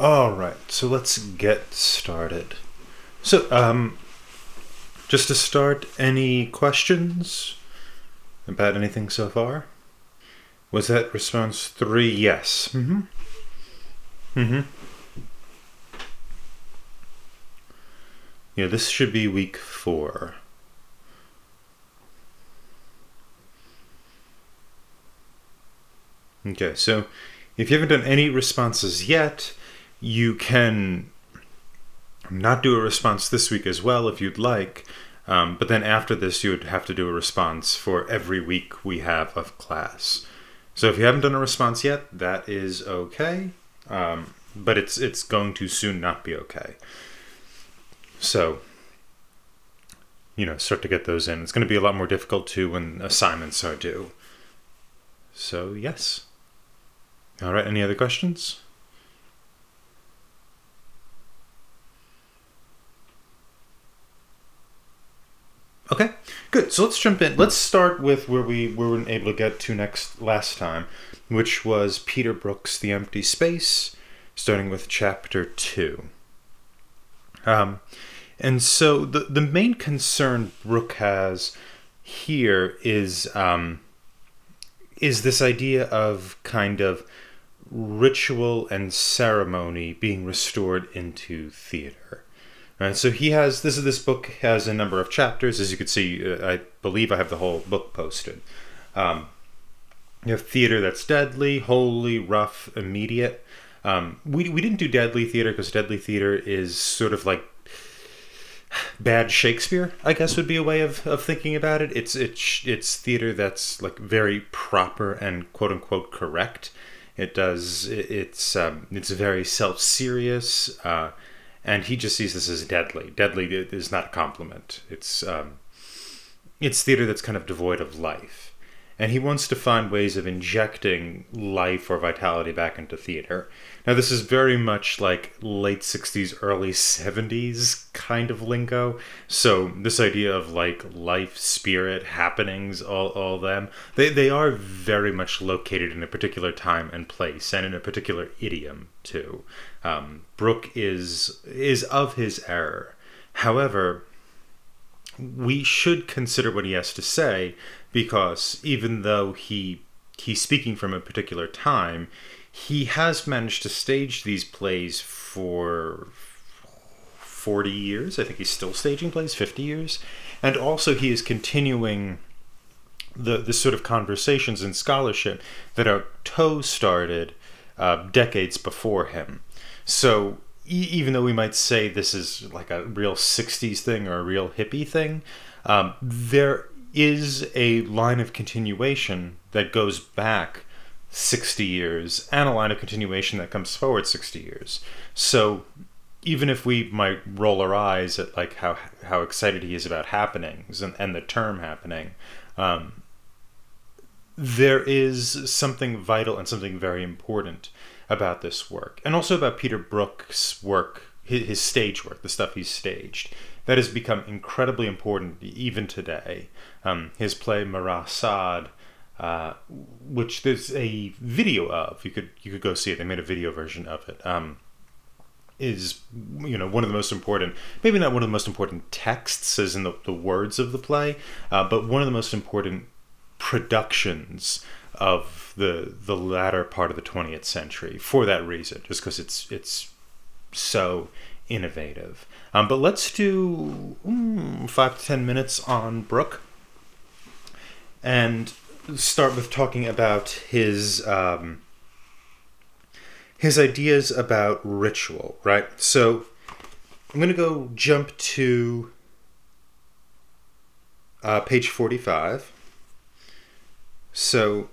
All right, so let's get started. So, um, just to start, any questions about anything so far? Was that response three? Yes. Mm-hmm. Mm-hmm. Yeah, this should be week four. Okay, so if you haven't done any responses yet, you can not do a response this week as well if you'd like. Um, but then after this, you would have to do a response for every week we have of class. So if you haven't done a response yet, that is okay. Um, but it's it's going to soon not be okay. So you know, start to get those in. It's going to be a lot more difficult too when assignments are due. So yes. All right. Any other questions? Okay, good. So let's jump in. Let's start with where we, we weren't able to get to next last time, which was Peter Brook's The Empty Space, starting with chapter two. Um, and so the the main concern Brook has here is um, is this idea of kind of ritual and ceremony being restored into theater. Right, so he has this is this book has a number of chapters. As you can see, uh, I believe I have the whole book posted. Um, you have theater that's deadly, holy, rough, immediate. Um, we we didn't do deadly theater because deadly theater is sort of like bad Shakespeare, I guess would be a way of, of thinking about it. It's it's it's theater that's like very proper and quote unquote correct. It does it's um, it's very self serious. Uh, and he just sees this as deadly. Deadly is not a compliment. It's um, it's theater that's kind of devoid of life, and he wants to find ways of injecting life or vitality back into theater. Now, this is very much like late 60s, early 70s kind of lingo. So, this idea of like life, spirit, happenings, all, all them, they, they are very much located in a particular time and place and in a particular idiom, too. Um, Brook is, is of his error. However, we should consider what he has to say because even though he he's speaking from a particular time, he has managed to stage these plays for 40 years. I think he's still staging plays, 50 years. And also, he is continuing the, the sort of conversations and scholarship that Artaud started uh, decades before him. So, e- even though we might say this is like a real 60s thing or a real hippie thing, um, there is a line of continuation that goes back 60 years and a line of continuation that comes forward 60 years. So even if we might roll our eyes at like how how excited he is about happenings and, and the term happening, um, there is something vital and something very important about this work, and also about Peter Brook's work, his, his stage work, the stuff he's staged. That has become incredibly important even today. Um, his play Marat Sade uh, which there's a video of. You could you could go see it. They made a video version of it. Um, is you know one of the most important, maybe not one of the most important texts as in the, the words of the play, uh, but one of the most important productions of the the latter part of the 20th century for that reason, just because it's it's so innovative. Um, but let's do mm, five to ten minutes on Brook. And start with talking about his um, his ideas about ritual, right? So I'm going to go jump to uh, page 45. So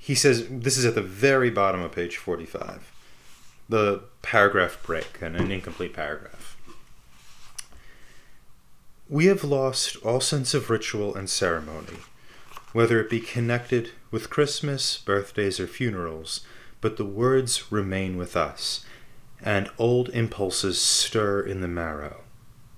he says this is at the very bottom of page 45, the paragraph break and an incomplete paragraph. We have lost all sense of ritual and ceremony whether it be connected with Christmas, birthdays, or funerals, but the words remain with us, and old impulses stir in the marrow.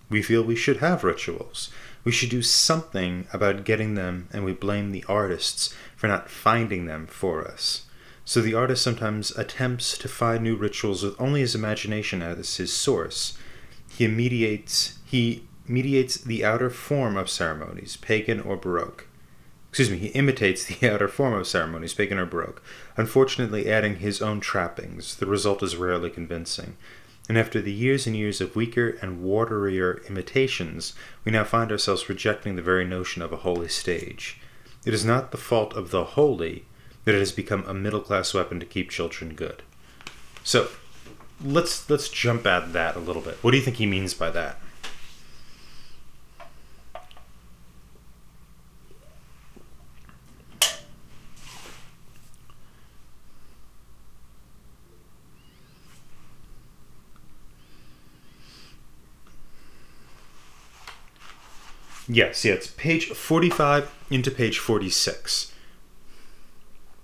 We feel we should have rituals. We should do something about getting them, and we blame the artists for not finding them for us. So the artist sometimes attempts to find new rituals with only his imagination as his source. He mediates he mediates the outer form of ceremonies, pagan or baroque. Excuse me, he imitates the outer form of ceremonies, pagan or baroque, unfortunately adding his own trappings. The result is rarely convincing. And after the years and years of weaker and waterier imitations, we now find ourselves rejecting the very notion of a holy stage. It is not the fault of the holy that it has become a middle class weapon to keep children good. So let's let's jump at that a little bit. What do you think he means by that? Yes, yeah, it's page 45 into page 46.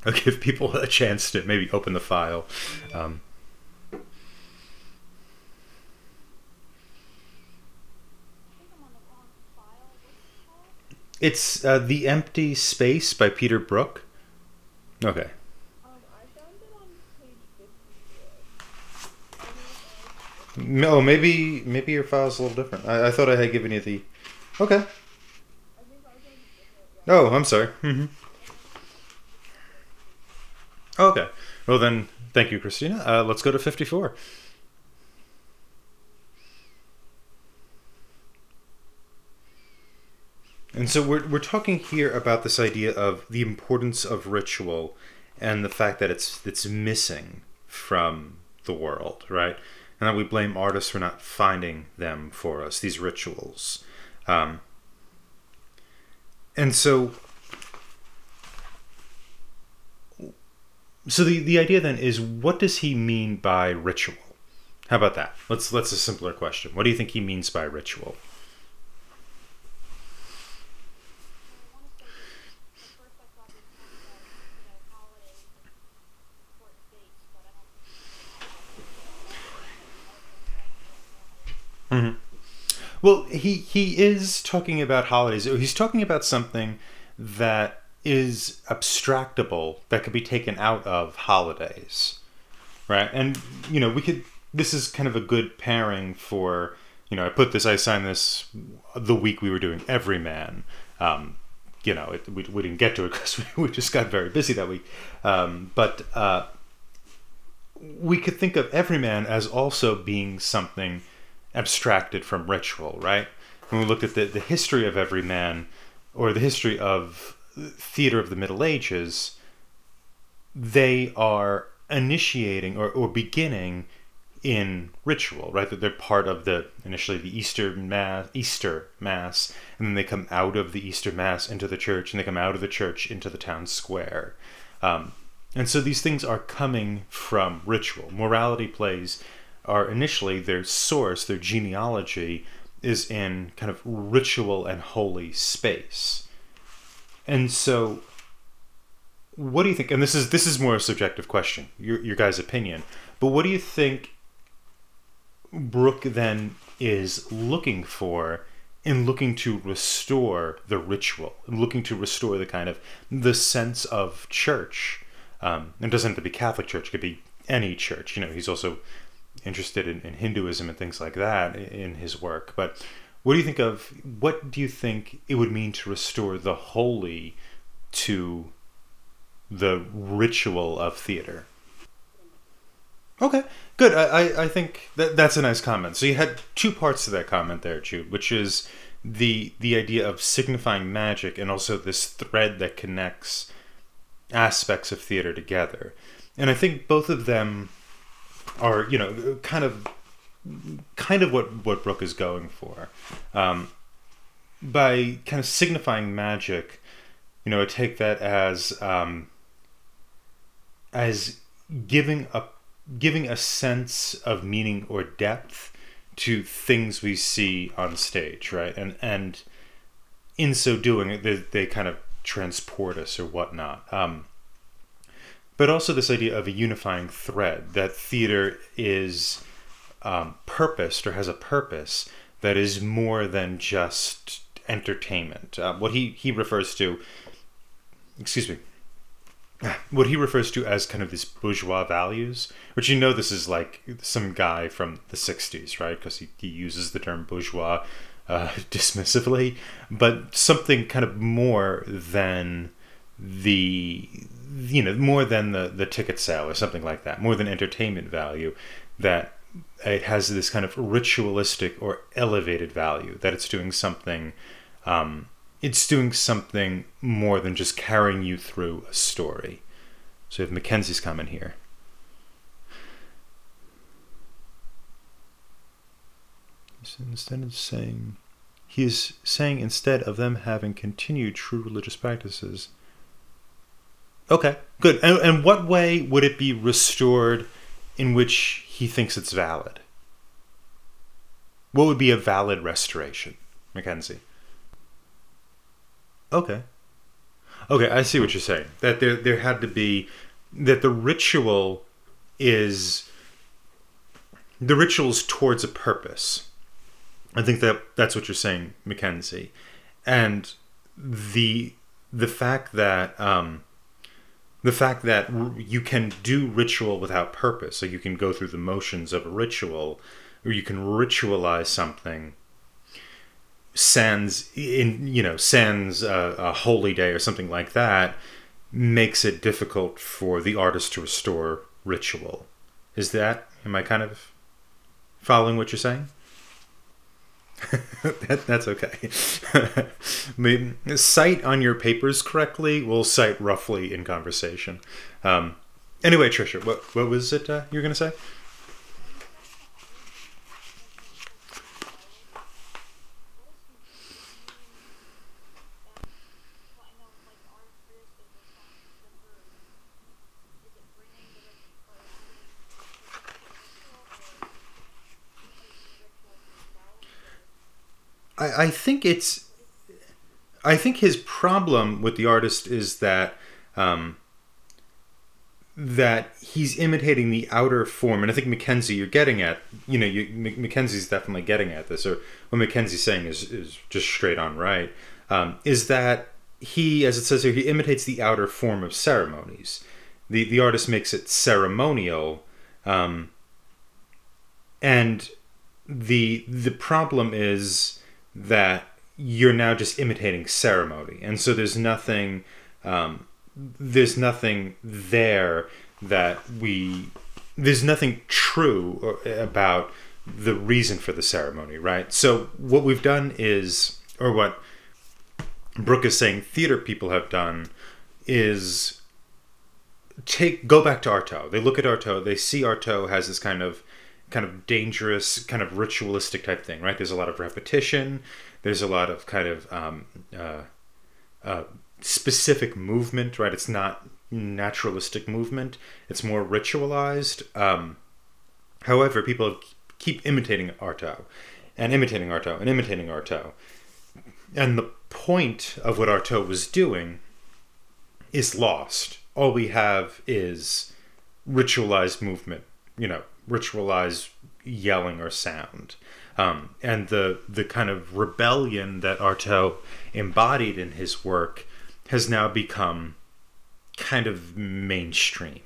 I'll give people a chance to maybe open the file. Um, it's uh, The Empty Space by Peter Brook. Okay. No, maybe maybe your file's a little different. I, I thought I had given you the. Okay. Oh, I'm sorry. Mm-hmm. Okay. Well then, thank you, Christina. Uh, let's go to fifty-four. And so we're we're talking here about this idea of the importance of ritual and the fact that it's it's missing from the world, right? And that we blame artists for not finding them for us, these rituals. Um, and so so the, the idea then is what does he mean by ritual? How about that? Let's let's a simpler question. What do you think he means by ritual? Mm-hmm. Well, he he is talking about holidays. He's talking about something that is abstractable that could be taken out of holidays, right? And you know, we could. This is kind of a good pairing for you know. I put this. I signed this the week we were doing Everyman. Um, you know, it, we, we didn't get to it because we, we just got very busy that week. Um, but uh, we could think of Everyman as also being something abstracted from ritual, right? When we looked at the, the history of Everyman or the history of theater of the Middle Ages, they are initiating or, or beginning in ritual, right? That they're part of the initially the Easter mass, Easter mass, and then they come out of the Easter mass into the church, and they come out of the church into the town square. Um, and so these things are coming from ritual. Morality plays are initially their source, their genealogy is in kind of ritual and holy space. And so what do you think and this is this is more a subjective question, your your guys' opinion, but what do you think Brook then is looking for in looking to restore the ritual, looking to restore the kind of the sense of church. Um, it doesn't have to be Catholic Church; it could be any church. You know, he's also interested in, in Hinduism and things like that in his work. But what do you think of what do you think it would mean to restore the holy to the ritual of theater? Okay, good. I, I think that that's a nice comment. So you had two parts to that comment there, Jude, which is the the idea of signifying magic and also this thread that connects aspects of theater together. And I think both of them are you know kind of kind of what what Brook is going for um, by kind of signifying magic. You know, I take that as um, as giving a giving a sense of meaning or depth to things we see on stage, right? And and in so doing, they, they kind of transport us or whatnot. Um, but also this idea of a unifying thread that theater is um, purposed or has a purpose that is more than just entertainment. Uh, what he, he refers to, excuse me, what he refers to as kind of these bourgeois values, which you know this is like some guy from the 60s, right? Because he, he uses the term bourgeois uh, dismissively, but something kind of more than the you know more than the the ticket sale or something like that more than entertainment value that it has this kind of ritualistic or elevated value that it's doing something um, it's doing something more than just carrying you through a story. So have mackenzie's comment here. Instead of saying he is saying instead of them having continued true religious practices Okay, good. And, and what way would it be restored in which he thinks it's valid? What would be a valid restoration, Mackenzie? Okay. Okay, I see what you're saying. That there there had to be that the ritual is the ritual's towards a purpose. I think that that's what you're saying, Mackenzie. And the the fact that um, the fact that you can do ritual without purpose. So you can go through the motions of a ritual or you can ritualize something. Sans in you know sans a, a holy day or something like that makes it difficult for the artist to restore ritual. Is that am i kind of following what you're saying that, that's okay. Maybe, cite on your papers correctly. We'll cite roughly in conversation. Um, anyway, Trisha, what what was it uh, you were going to say? I, think it's I think his problem with the artist is that um, that he's imitating the outer form, and I think Mackenzie, you're getting at, you know, you, Mackenzie's definitely getting at this, or what Mackenzie's saying is is just straight on right. Um, is that he, as it says here, he imitates the outer form of ceremonies. The the artist makes it ceremonial, um, and the the problem is that you're now just imitating ceremony, and so there's nothing, um, there's nothing there that we, there's nothing true about the reason for the ceremony, right? So what we've done is, or what Brook is saying, theater people have done is take go back to Artaud. They look at Artaud, they see Artaud has this kind of kind of dangerous, kind of ritualistic type thing, right? There's a lot of repetition. There's a lot of kind of um, uh, uh, specific movement, right? It's not naturalistic movement. It's more ritualized. Um, however, people keep imitating Artaud and imitating Artaud and imitating Artaud. And the point of what Artaud was doing is lost. All we have is ritualized movement, you know, ritualized yelling or sound. Um, and the the kind of rebellion that Artaud embodied in his work has now become kind of mainstream.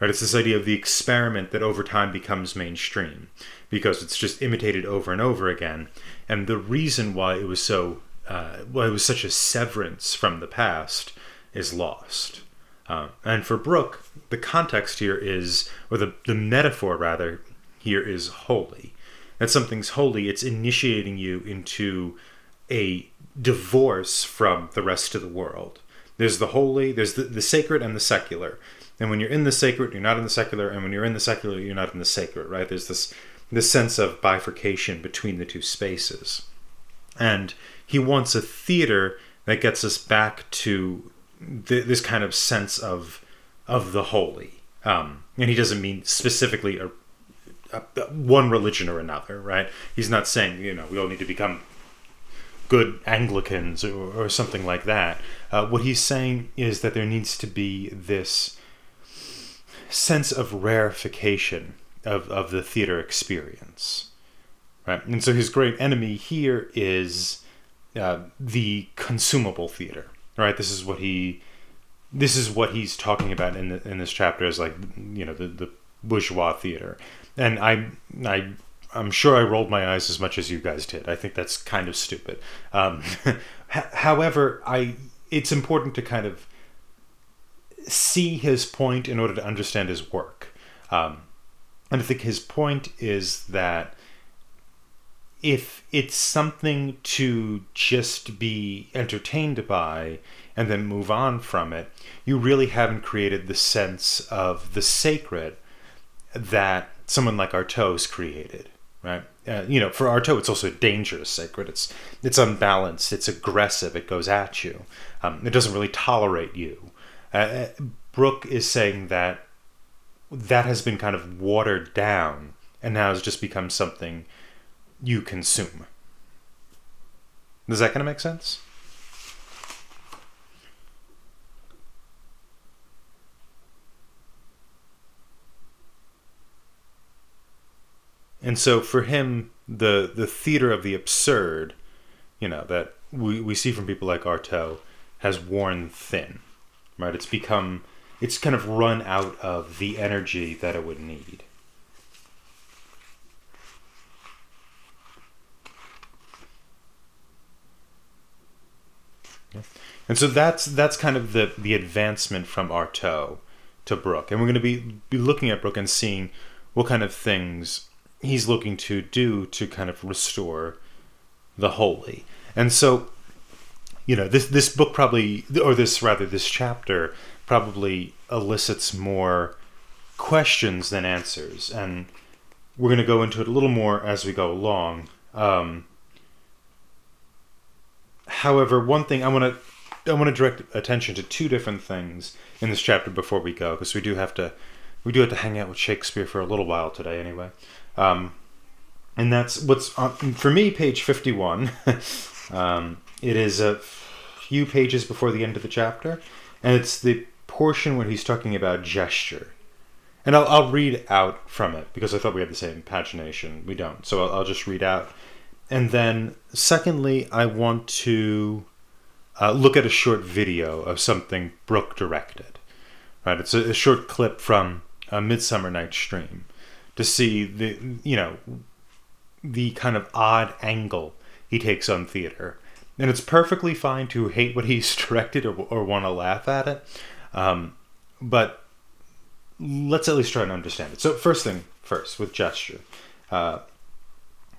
Right? It's this idea of the experiment that over time becomes mainstream because it's just imitated over and over again. And the reason why it was so uh, why it was such a severance from the past is lost. Uh, and for Brook, the context here is, or the, the metaphor rather, here is holy. That something's holy, it's initiating you into a divorce from the rest of the world. There's the holy, there's the, the sacred and the secular. And when you're in the sacred, you're not in the secular, and when you're in the secular, you're not in the sacred, right? There's this this sense of bifurcation between the two spaces. And he wants a theater that gets us back to th- this kind of sense of of the holy. Um, and he doesn't mean specifically a, a, one religion or another, right? He's not saying you know we all need to become good Anglicans or, or something like that. Uh, what he's saying is that there needs to be this sense of rarefication of, of the theater experience. Right? And so his great enemy here is uh, the consumable theater right? This is what he this is what he's talking about in the, in this chapter as like you know the the bourgeois theater, and I I I'm sure I rolled my eyes as much as you guys did. I think that's kind of stupid. Um, however, I it's important to kind of see his point in order to understand his work. Um, and I think his point is that if it's something to just be entertained by and then move on from it, you really haven't created the sense of the sacred that someone like Artaud's created, right? Uh, you know, for Artaud, it's also a dangerous sacred. It's it's unbalanced. It's aggressive. It goes at you. Um, it doesn't really tolerate you. Uh, uh Brook is saying that that has been kind of watered down and now has just become something you consume. Does that kind of make sense? And so for him, the the theater of the absurd, you know, that we, we see from people like Artaud, has worn thin. Right? It's become it's kind of run out of the energy that it would need. And so that's that's kind of the the advancement from Artaud to Brook, and we're going to be be looking at Brook and seeing what kind of things he's looking to do to kind of restore the holy. And so, you know, this this book probably, or this rather, this chapter probably elicits more questions than answers, and we're going to go into it a little more as we go along. Um, however, one thing I want to I want to direct attention to two different things in this chapter before we go, because we do have to we do have to hang out with Shakespeare for a little while today, anyway. Um, and that's what's on, for me, page fifty-one. um, it is a few pages before the end of the chapter, and it's the portion where he's talking about gesture. And I'll, I'll read out from it because I thought we had the same pagination. We don't, so I'll, I'll just read out. And then, secondly, I want to uh, look at a short video of something Brook directed. Right, it's a, a short clip from a Midsummer Night's Dream to see the you know the kind of odd angle he takes on theater, and it's perfectly fine to hate what he's directed or, or want to laugh at it, um, but let's at least try and understand it. So first thing first with gesture, uh,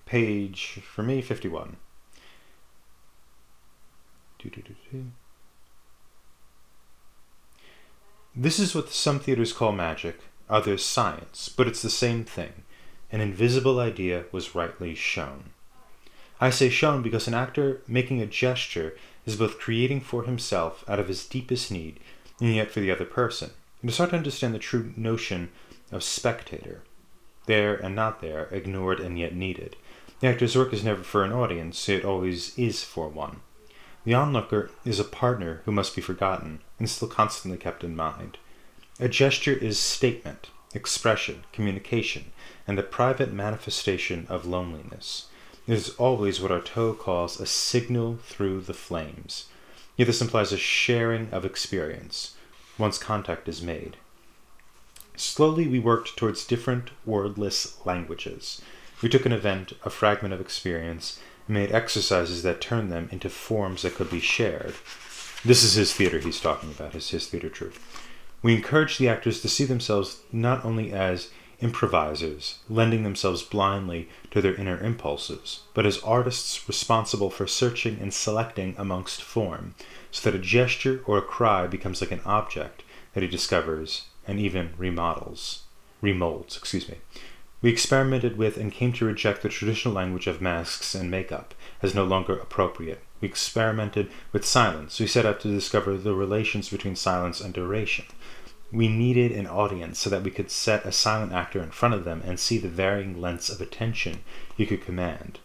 page for me fifty one. This is what some theaters call magic, others science, but it's the same thing. An invisible idea was rightly shown. I say shown because an actor making a gesture is both creating for himself out of his deepest need and yet for the other person. And to start to understand the true notion of spectator, there and not there, ignored and yet needed. The actor's work is never for an audience, it always is for one. The onlooker is a partner who must be forgotten and still constantly kept in mind. A gesture is statement, expression, communication, and the private manifestation of loneliness. It is always what Artaud calls a signal through the flames. Yet this implies a sharing of experience once contact is made. Slowly we worked towards different wordless languages. We took an event, a fragment of experience, and made exercises that turned them into forms that could be shared. This is his theater he's talking about, his, his theater truth. We encourage the actors to see themselves not only as improvisers, lending themselves blindly to their inner impulses, but as artists responsible for searching and selecting amongst form, so that a gesture or a cry becomes like an object that he discovers and even remodels, remolds, excuse me. We experimented with and came to reject the traditional language of masks and makeup as no longer appropriate. We experimented with silence. We set out to discover the relations between silence and duration. We needed an audience so that we could set a silent actor in front of them and see the varying lengths of attention he could command.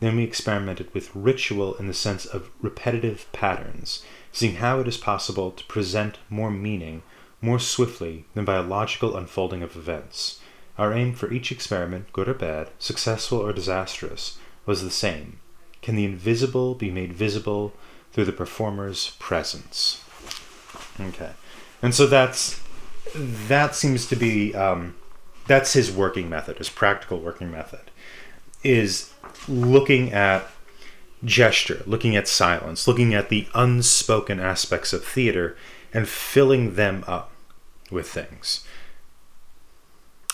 Then we experimented with ritual in the sense of repetitive patterns, seeing how it is possible to present more meaning more swiftly than by a logical unfolding of events. Our aim for each experiment, good or bad, successful or disastrous, was the same. Can the invisible be made visible through the performer's presence? Okay. and so that's that seems to be um, that's his working method, his practical working method, is looking at gesture, looking at silence, looking at the unspoken aspects of theater, and filling them up with things.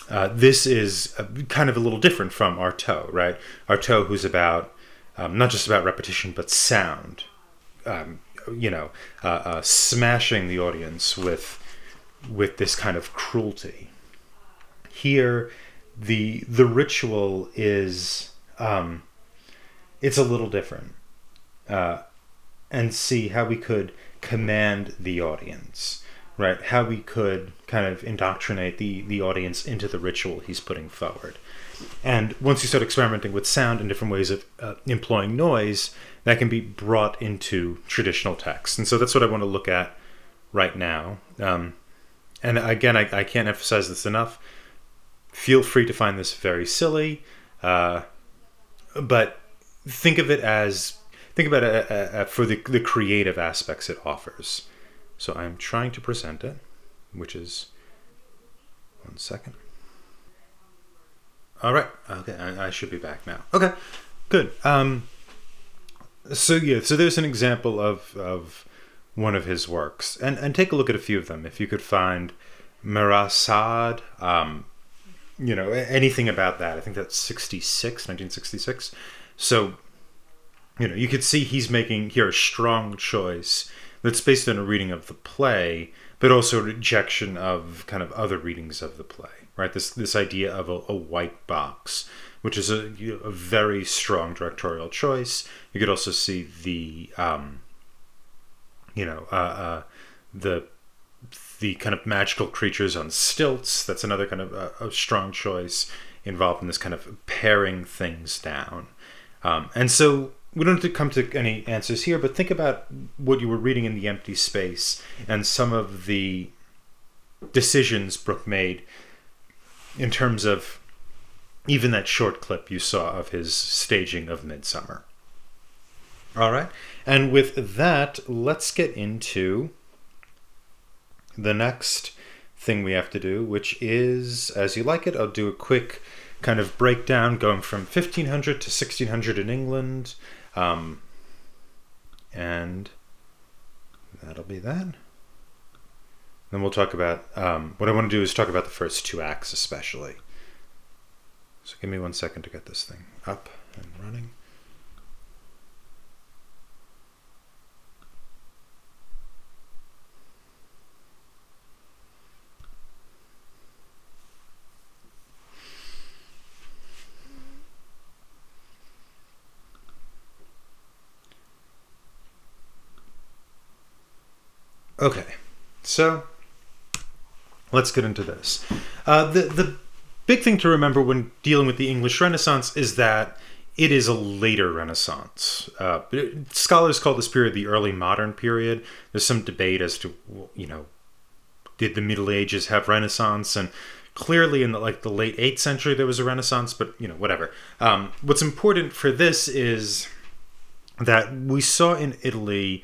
Uh, this is a, kind of a little different from Artaud, right? Artaud, who's about um, not just about repetition, but sound. Um, you know, uh, uh, smashing the audience with with this kind of cruelty. Here, the the ritual is um, it's a little different, uh, and see how we could command the audience right? How we could kind of indoctrinate the the audience into the ritual he's putting forward. And once you start experimenting with sound and different ways of uh, employing noise, that can be brought into traditional text. And so that's what I want to look at right now. Um, and again, I, I, can't emphasize this enough. Feel free to find this very silly, uh, but think of it as think about it uh, uh, for the, the creative aspects it offers. So I'm trying to present it, which is one second. All right. Okay, I, I should be back now. Okay, good. Um, so yeah, so there's an example of of one of his works, and and take a look at a few of them. If you could find Marat Sade, um, you know anything about that. I think that's 66, 1966. So you know you could see he's making here a strong choice that's based on a reading of the play, but also rejection of kind of other readings of the play. Right, this this idea of a, a white box, which is a, a very strong directorial choice. You could also see the, um, you know, uh, uh, the the kind of magical creatures on stilts. That's another kind of uh, a strong choice involved in this kind of paring things down. Um, and so we don't have to come to any answers here, but think about what you were reading in the empty space and some of the decisions Brook made in terms of even that short clip you saw of his staging of Midsummer. All right. And with that, let's get into the next thing we have to do, which is, as you like it, I'll do a quick kind of breakdown going from 1500 to 1600 in England, um, and that'll be that. Then we'll talk about um, what I want to do is talk about the first two acts, especially. So give me one second to get this thing up and running. Okay, so let's get into this. Uh, the the big thing to remember when dealing with the English Renaissance is that it is a later Renaissance. Uh, scholars call this period the early modern period. There's some debate as to you know did the Middle Ages have Renaissance and clearly in the, like the late 8th century there was a renaissance but you know whatever um, what's important for this is that we saw in italy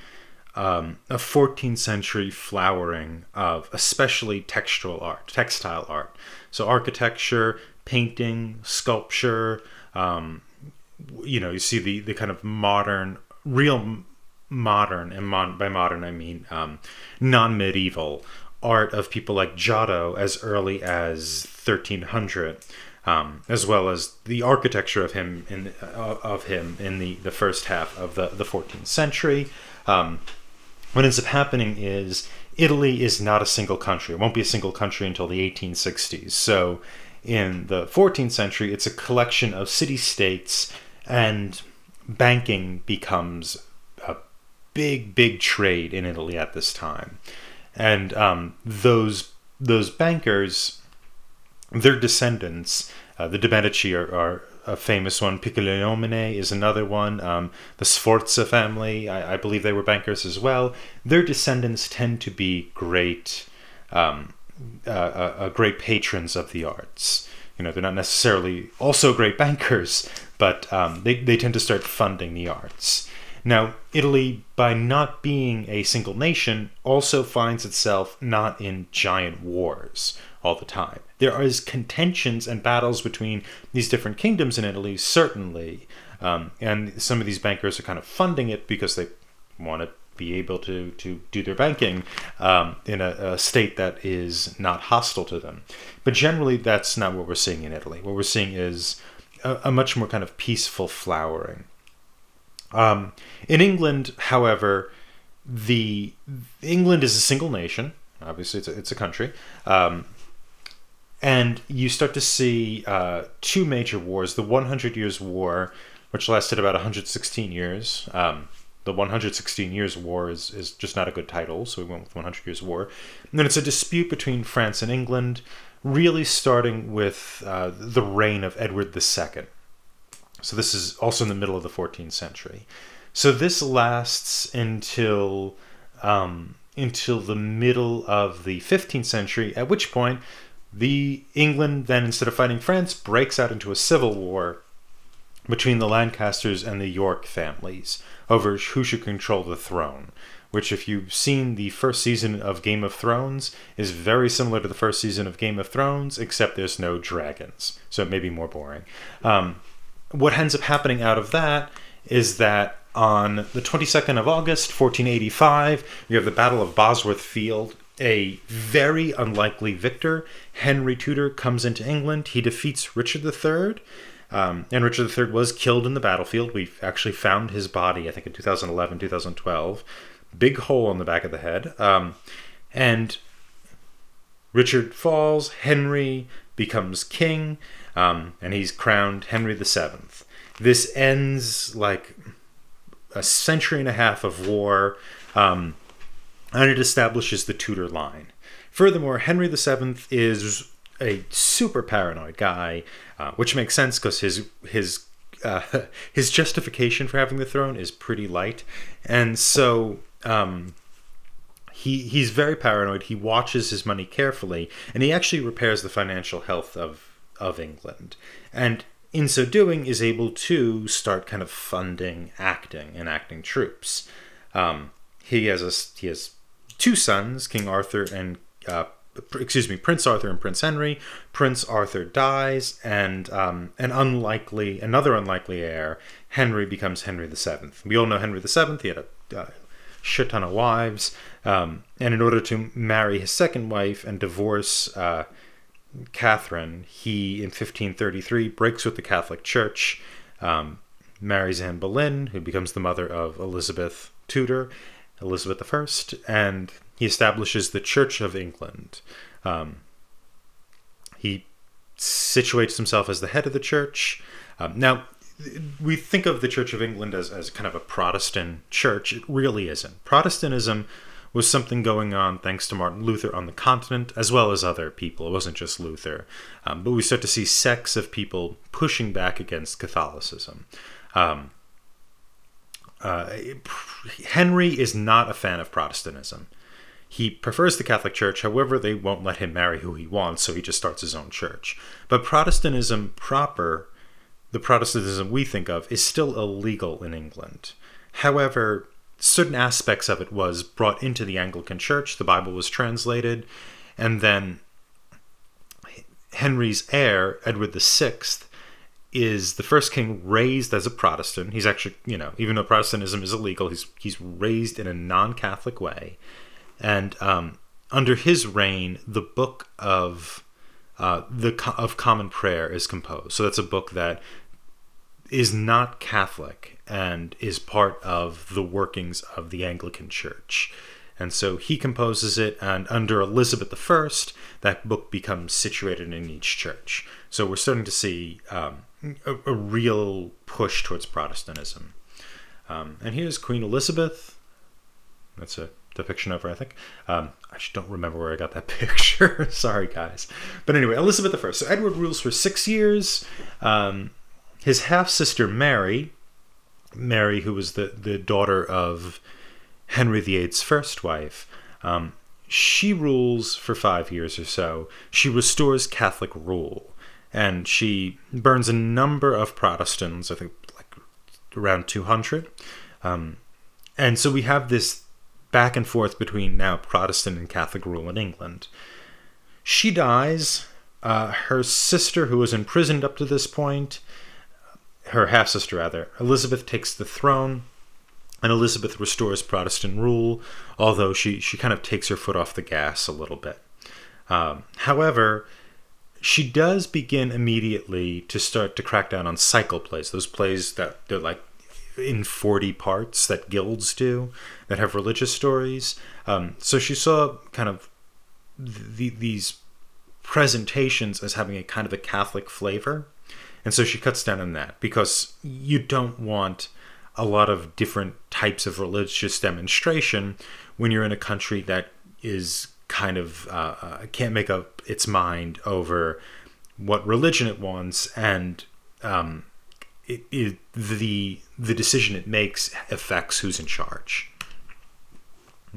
um, a 14th century flowering of especially textual art, textile art. So architecture, painting, sculpture. Um, you know, you see the the kind of modern, real modern, and mon- by modern I mean um, non-medieval art of people like Giotto as early as 1300. Um, as well as the architecture of him in uh, of him in the, the first half of the, the 14th century. Um, what ends up happening is Italy is not a single country. It won't be a single country until the 1860s. So in the 14th century, it's a collection of city states, and banking becomes a big, big trade in Italy at this time. And um, those those bankers, their descendants, uh, the De Medici are, are a famous one. Piccolomini is another one. Um, the Sforza family, I, I, believe they were bankers as well. Their descendants tend to be great, um, uh, uh, uh, great patrons of the arts. You know, they're not necessarily also great bankers, but um, they, they tend to start funding the arts. Now, Italy, by not being a single nation, also finds itself not in giant wars all the time. There is contentions and battles between these different kingdoms in Italy, certainly, um, and some of these bankers are kind of funding it because they want to be able to to do their banking um, in a, a, state that is not hostile to them. But generally, that's not what we're seeing in Italy. What we're seeing is a, a much more kind of peaceful flowering. Um, in England, however, the England is a single nation. Obviously, it's a, it's a country. Um, and you start to see uh, two major wars the 100 Years' War, which lasted about 116 years. Um, the 116 Years' War is, is just not a good title, so we went with 100 Years' War. And then it's a dispute between France and England, really starting with uh, the reign of Edward II. So this is also in the middle of the 14th century. So this lasts until um, until the middle of the 15th century, at which point the England then instead of fighting France breaks out into a civil war between the Lancasters and the York families over who should control the throne. Which, if you've seen the first season of Game of Thrones, is very similar to the first season of Game of Thrones, except there's no dragons, so it may be more boring. Um, what ends up happening out of that is that on the 22nd of August, 1485, you have the Battle of Bosworth Field. A very unlikely victor, Henry Tudor, comes into England. He defeats Richard III um, and Richard III was killed in the battlefield. We actually found his body, I think, in 2011, 2012. Big hole on the back of the head. Um, and Richard falls. Henry becomes king, um, and he's crowned Henry VII. This ends like a century and a half of war, um, and it establishes the Tudor line. Furthermore, Henry VII is a super paranoid guy, uh, which makes sense because his his uh, his justification for having the throne is pretty light, and so um, he he's very paranoid. He watches his money carefully, and he actually repairs the financial health of of England, and in so doing is able to start kind of funding acting and acting troupes. Um, he has a he has two sons, King Arthur and uh, excuse me, Prince Arthur and Prince Henry. Prince Arthur dies, and um, an unlikely, another unlikely heir, Henry becomes Henry VII. We all know Henry VII. He had a uh, shit ton of wives, um, and in order to marry his second wife and divorce uh, Catherine, he in 1533 breaks with the Catholic Church, um, marries Anne Boleyn, who becomes the mother of Elizabeth Tudor, Elizabeth I, and he establishes the Church of England. Um, he situates himself as the head of the church. Um, now, we think of the Church of England as, as kind of a Protestant church. It really isn't. Protestantism was something going on thanks to Martin Luther on the continent, as well as other people. It wasn't just Luther. Um, but we start to see sects of people pushing back against Catholicism. Um, uh, Henry is not a fan of Protestantism. He prefers the Catholic Church, however, they won't let him marry who he wants, so he just starts his own church. But Protestantism proper, the Protestantism we think of, is still illegal in England. However, certain aspects of it was brought into the Anglican Church, the Bible was translated, and then Henry's heir, Edward VI, is the first king raised as a Protestant. He's actually, you know, even though Protestantism is illegal, he's he's raised in a non-Catholic way and um, under his reign, the book of uh, the of Common Prayer is composed. So that's a book that is not Catholic and is part of the workings of the Anglican Church. And so he composes it, and under Elizabeth I, that book becomes situated in each church. So we're starting to see um, a, a, real push towards Protestantism. Um, and here's Queen Elizabeth. That's a depiction of her, I think. Um, I just don't remember where I got that picture. Sorry, guys. But anyway, Elizabeth I. So Edward rules for six years. Um, his half sister Mary, Mary, who was the, the daughter of Henry VIII's first wife, um, she rules for five years or so. She restores Catholic rule. And she burns a number of Protestants, I think like around 200. Um, and so we have this back and forth between now Protestant and Catholic rule in England. She dies. Uh, her sister, who was imprisoned up to this point, her half sister rather, Elizabeth takes the throne, and Elizabeth restores Protestant rule, although she, she kind of takes her foot off the gas a little bit. Um, however, she does begin immediately to start to crack down on cycle plays, those plays that they're like in 40 parts that guilds do that have religious stories. Um, so she saw kind of the, these presentations as having a kind of a Catholic flavor. And so she cuts down on that because you don't want a lot of different types of religious demonstration when you're in a country that is kind of uh, uh, can't make up its mind over what religion it wants and um, it, it, the the decision it makes affects who's in charge.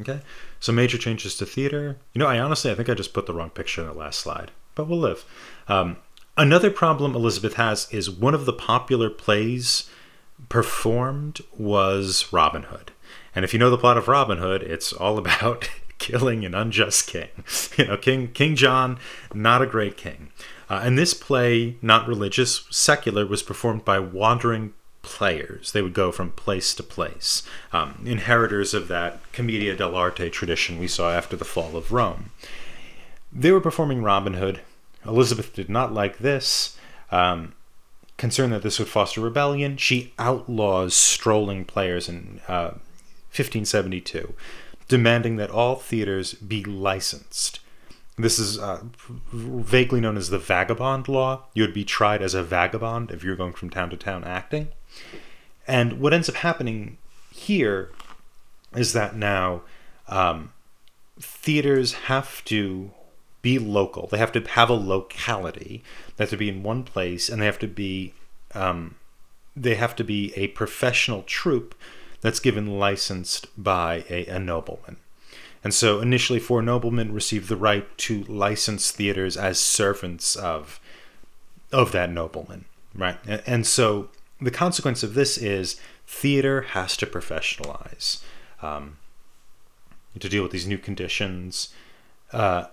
Okay, so major changes to theater. You know, I honestly I think I just put the wrong picture in the last slide, but we'll live. Um, another problem Elizabeth has is one of the popular plays performed was Robin Hood. And if you know the plot of Robin Hood, it's all about killing an unjust king. You know, King King John, not a great king. Uh, and this play, not religious, secular, was performed by wandering players. They would go from place to place, um, inheritors of that commedia dell'arte tradition we saw after the fall of Rome. They were performing Robin Hood. Elizabeth did not like this. Um, concerned that this would foster rebellion, she outlaws strolling players in uh, 1572, demanding that all theaters be licensed. This is uh, vaguely known as the vagabond law. You would be tried as a vagabond if you're going from town to town acting. And what ends up happening here is that now um, theaters have to be local. They have to have a locality. They have to be in one place, and they have to be um, they have to be a professional troupe that's given licensed by a, a nobleman. And so initially, four noblemen received the right to license theaters as servants of of that nobleman, right? And, and so the consequence of this is theater has to professionalize um, to deal with these new conditions. Uh,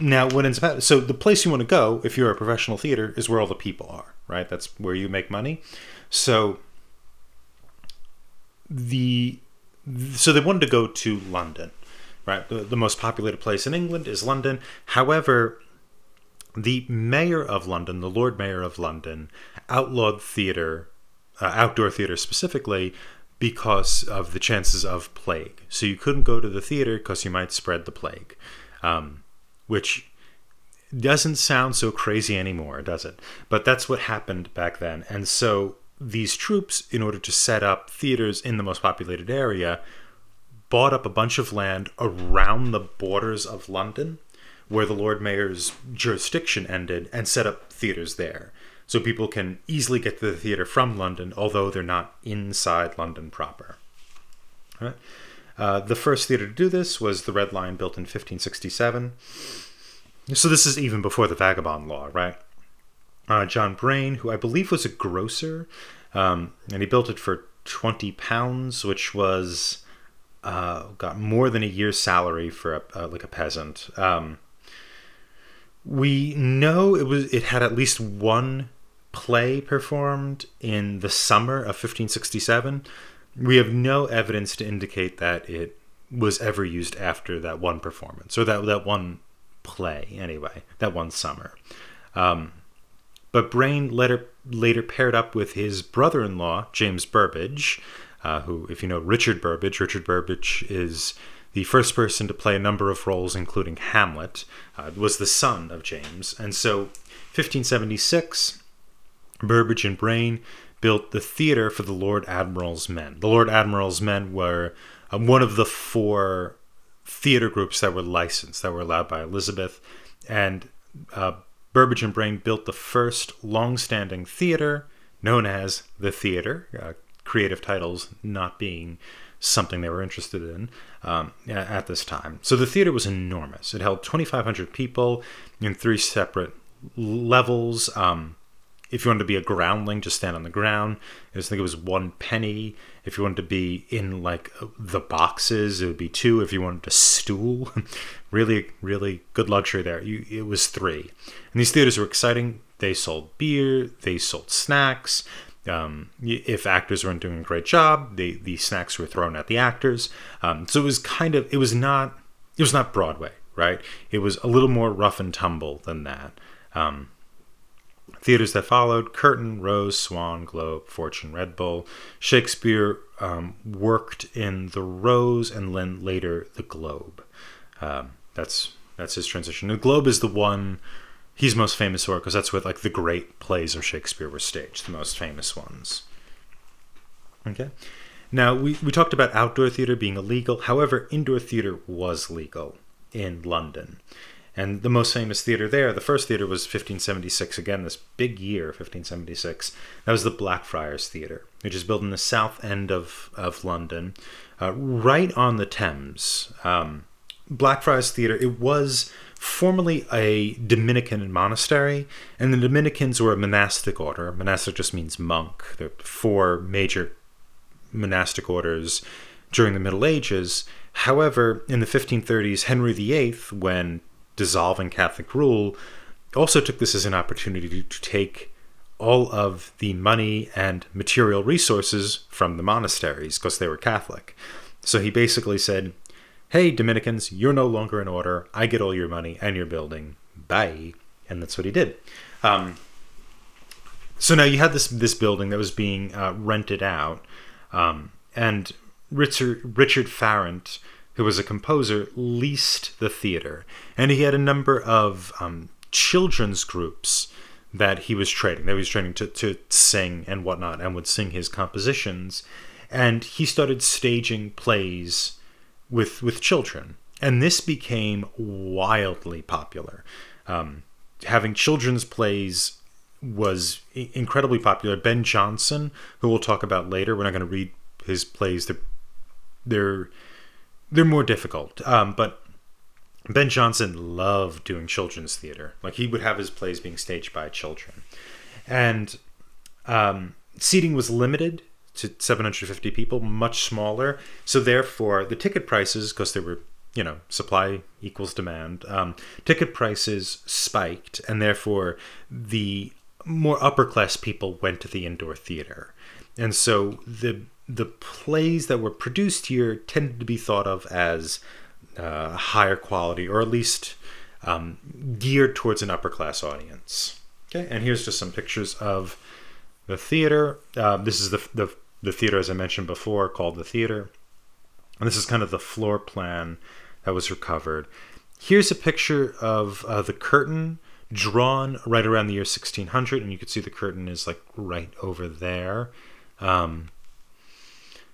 now, what ends up so the place you want to go if you're a professional theater is where all the people are, right? That's where you make money. So the so they wanted to go to London, right? The, the most populated place in England is London. However, the mayor of London, the Lord Mayor of London, outlawed theater, uh, outdoor theater specifically, because of the chances of plague. So you couldn't go to the theater because you might spread the plague, um, which doesn't sound so crazy anymore, does it? But that's what happened back then. And so these troupes, in order to set up theaters in the most populated area, bought up a bunch of land around the borders of London, where the Lord Mayor's jurisdiction ended, and set up theaters there. So people can easily get to the theater from London, although they're not inside London proper. Right. Uh, the first theater to do this was the Red Lion, built in 1567. So this is even before the Vagabond Law, right? Uh, John Brayne, who I believe was a grocer, um, and he built it for 20 pounds, which was uh, got more than a year's salary for a, uh, like a peasant. Um, we know it was it had at least one play performed in the summer of 1567. We have no evidence to indicate that it was ever used after that one performance or that that one play anyway, that one summer. Um, but Brayne later later paired up with his brother-in-law James Burbage, uh, who, if you know Richard Burbage, Richard Burbage is the first person to play a number of roles, including Hamlet, uh, was the son of James. And so, 1576, Burbage and Brayne built the theater for the Lord Admiral's men. The Lord Admiral's men were uh, one of the four theater groups that were licensed, that were allowed by Elizabeth. And uh, Burbage and Brayne built the first long standing theater known as the Theater, uh, creative titles not being something they were interested in um, at this time. So the theater was enormous. It held 2,500 people in three separate levels. Um, if you wanted to be a groundling, just stand on the ground. I just think it was one penny. If you wanted to be in like the boxes, it would be two. If you wanted a stool, really, really good luxury there. You, it was three. And these theaters were exciting. They sold beer, they sold snacks. Um, if actors weren't doing a great job, they, the snacks were thrown at the actors. Um, so it was kind of, it was not, it was not Broadway, right? It was a little more rough and tumble than that. Um, theaters that followed Curtain, Rose, Swan, Globe, Fortune, Red Bull. Shakespeare um, worked in the Rose and then later the Globe. Um, that's that's his transition. The Globe is the one he's most famous for because that's what like the great plays of Shakespeare were staged, the most famous ones. Okay. Now we, we talked about outdoor theater being illegal. However, indoor theater was legal in London. And the most famous theater there, the first theater was 1576, again, this big year, 1576. That was the Blackfriars Theatre, which is built in the south end of, of London, uh, right on the Thames. Um, Blackfriars Theatre, it was formerly a Dominican monastery, and the Dominicans were a monastic order. Monastic just means monk. There are four major monastic orders during the Middle Ages. However, in the 1530s, Henry VIII, when dissolving Catholic rule, also took this as an opportunity to take all of the money and material resources from the monasteries because they were Catholic. So he basically said, Hey, Dominicans, you're no longer in order. I get all your money and your building. Bye. And that's what he did. Um, so now you had this this building that was being uh, rented out, um, and Richard Richard Farrant who was a composer, leased the theater. And he had a number of um, children's groups that he was training. That he was training to, to sing and whatnot, and would sing his compositions. And he started staging plays with with children, and this became wildly popular. Um, having children's plays was incredibly popular. Ben Jonson, who we'll talk about later, we're not going to read his plays. They're, they're they're more difficult. Um, but Ben Jonson loved doing children's theater. Like he would have his plays being staged by children, and um, seating was limited to 750 people, much smaller. So therefore, the ticket prices, because there were you know supply equals demand, um, ticket prices spiked, and therefore the more upper class people went to the indoor theater, and so the the plays that were produced here tended to be thought of as uh, higher quality, or at least um, geared towards an upper class audience. Okay, and here's just some pictures of the theater. Uh, this is the, the the theater, as I mentioned before, called the theater, and this is kind of the floor plan that was recovered. Here's a picture of uh, the curtain drawn right around the year 1600, and you can see the curtain is like right over there. Um,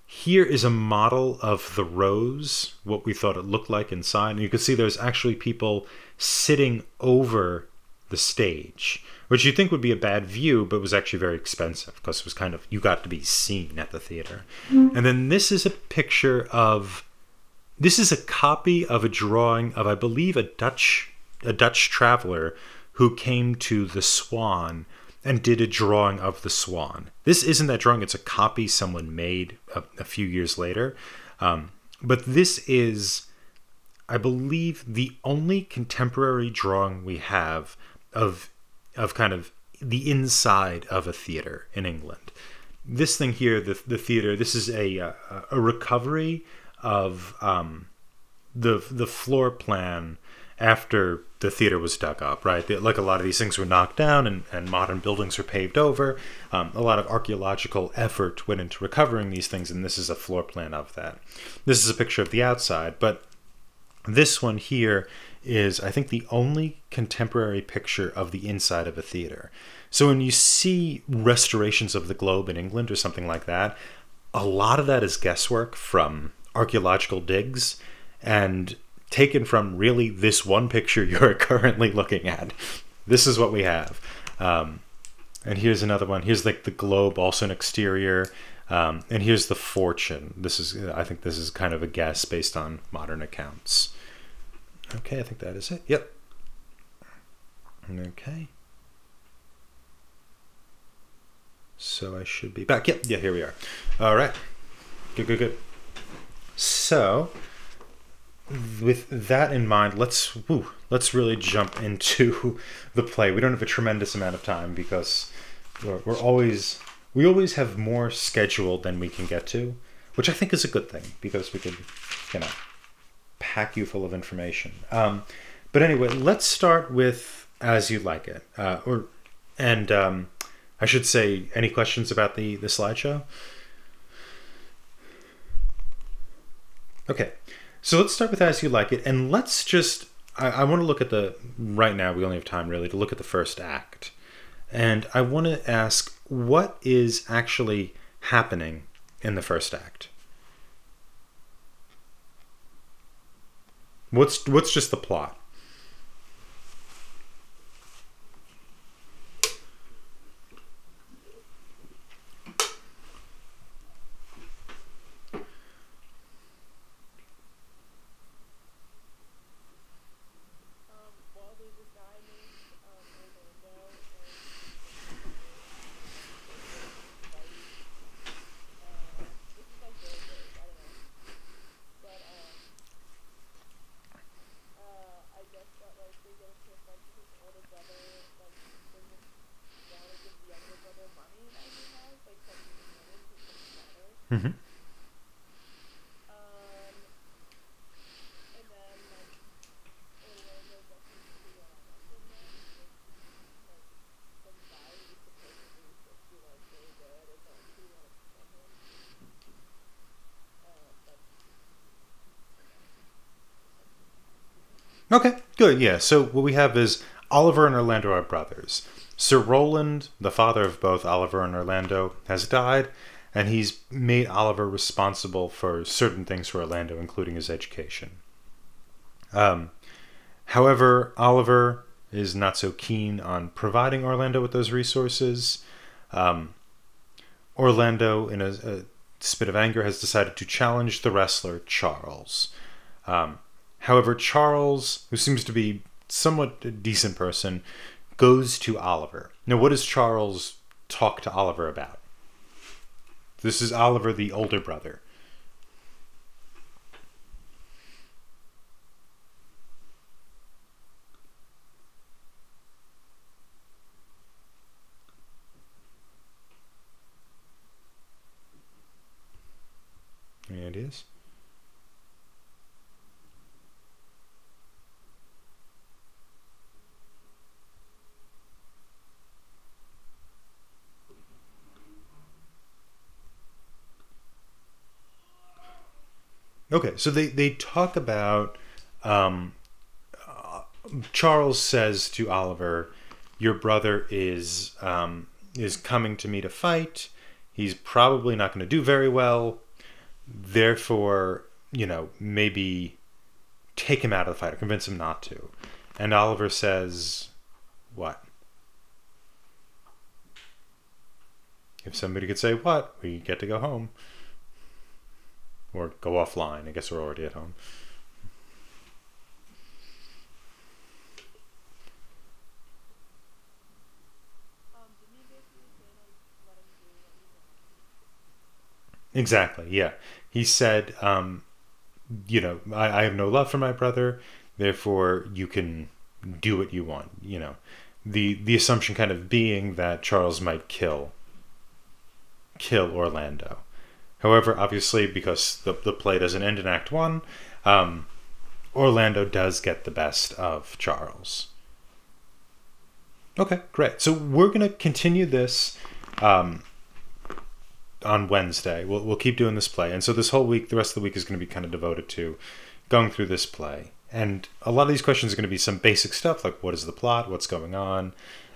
here is a model of the rose, what we thought it looked like inside. And you can see there's actually people sitting over the stage, which you think would be a bad view, but was actually very expensive because it was kind of, you got to be seen at the theater. Mm-hmm. And then this is a picture of, this is a copy of a drawing of, I believe, a Dutch, a Dutch traveler who came to the Swan and did a drawing of the swan. This isn't that drawing, it's a copy someone made a, a few years later. Um, but this is, I believe, the only contemporary drawing we have of, of kind of the inside of a theater in England. This thing here, the, the theater, this is a, a, a recovery of um, the, the floor plan after the theater was dug up, right? Like a lot of these things were knocked down and, and modern buildings were paved over. Um, a lot of archaeological effort went into recovering these things, and this is a floor plan of that. This is a picture of the outside, but this one here is, I think, the only contemporary picture of the inside of a theater. So when you see restorations of the globe in England or something like that, a lot of that is guesswork from archaeological digs and taken from really this one picture you're currently looking at. This is what we have. Um, and here's another one. Here's like the globe, also an exterior. Um, and here's the fortune. This is, I think, this is kind of a guess based on modern accounts. Okay, I think that is it. Yep. Okay. so I should be back. Yep, yeah, here we are. All right. Good, good, good. So, with that in mind, let's woo, let's really jump into the play. We don't have a tremendous amount of time because we're, we're always we always have more scheduled than we can get to, which I think is a good thing because we could, you know, pack you full of information. Um, but anyway, let's start with as you like it, uh, or and um, I should say, any questions about the the slideshow? Okay, so let's start with as you like it, and let's just. I, I want to look at the right now. We only have time really to look at the first act, and I want to ask what is actually happening in the first act. What's what's just the plot? Um, well, there's a guy named um, Orlando, and uh, this is like very vague, I don't know. But um, uh, I guess that like they get into a fight with his older brother, like doesn't want to give the younger brother money that he has, like that he inherited because it matters. Mm-hmm. Um, and then like Orlando gets into uh, what's his name? Like, some guy who's supposedly supposed to be like really good, and then he wanted to kill him. Uh, but Okay, good. Yeah. So what we have is Oliver and Orlando are brothers. Sir Roland, the father of both Oliver and Orlando, has died, and he's made Oliver responsible for certain things for Orlando, including his education. Um, however, Oliver is not so keen on providing Orlando with those resources. Um, Orlando, in a, a spit of anger, has decided to challenge the wrestler Charles. Um, However, Charles, who seems to be somewhat a decent person, goes to Oliver. Now, what does Charles talk to Oliver about? This is Oliver, the older brother. Any ideas? Okay, so they, they talk about um, uh, Charles says to Oliver, "Your brother is um, is coming to me to fight. He's probably not going to do very well. Therefore, you know, maybe take him out of the fight or convince him not to." And Oliver says, "What?" If somebody could say what, we get to go home or go offline. I guess we're already at home. Exactly. Yeah. He said, um, you know, I, I have no love for my brother, therefore you can do what you want. You know, the the assumption kind of being that Charles might kill kill Orlando. However, obviously, because the the play doesn't end in Act One, um, Orlando does get the best of Charles. Okay, great. So we're gonna continue this. Um, on Wednesday. We'll we'll keep doing this play, and so this whole week, the rest of the week is going to be kind of devoted to going through this play. And a lot of these questions are going to be some basic stuff like what is the plot, what's going on,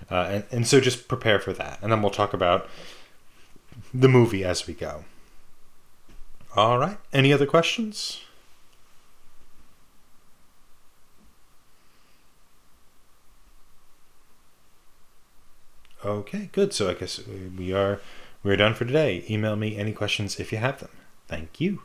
uh, and and so just prepare for that, and then we'll talk about the movie as we go. All right. Any other questions? Okay, good. So I guess we are we're done for today. Email me any questions if you have them. Thank you.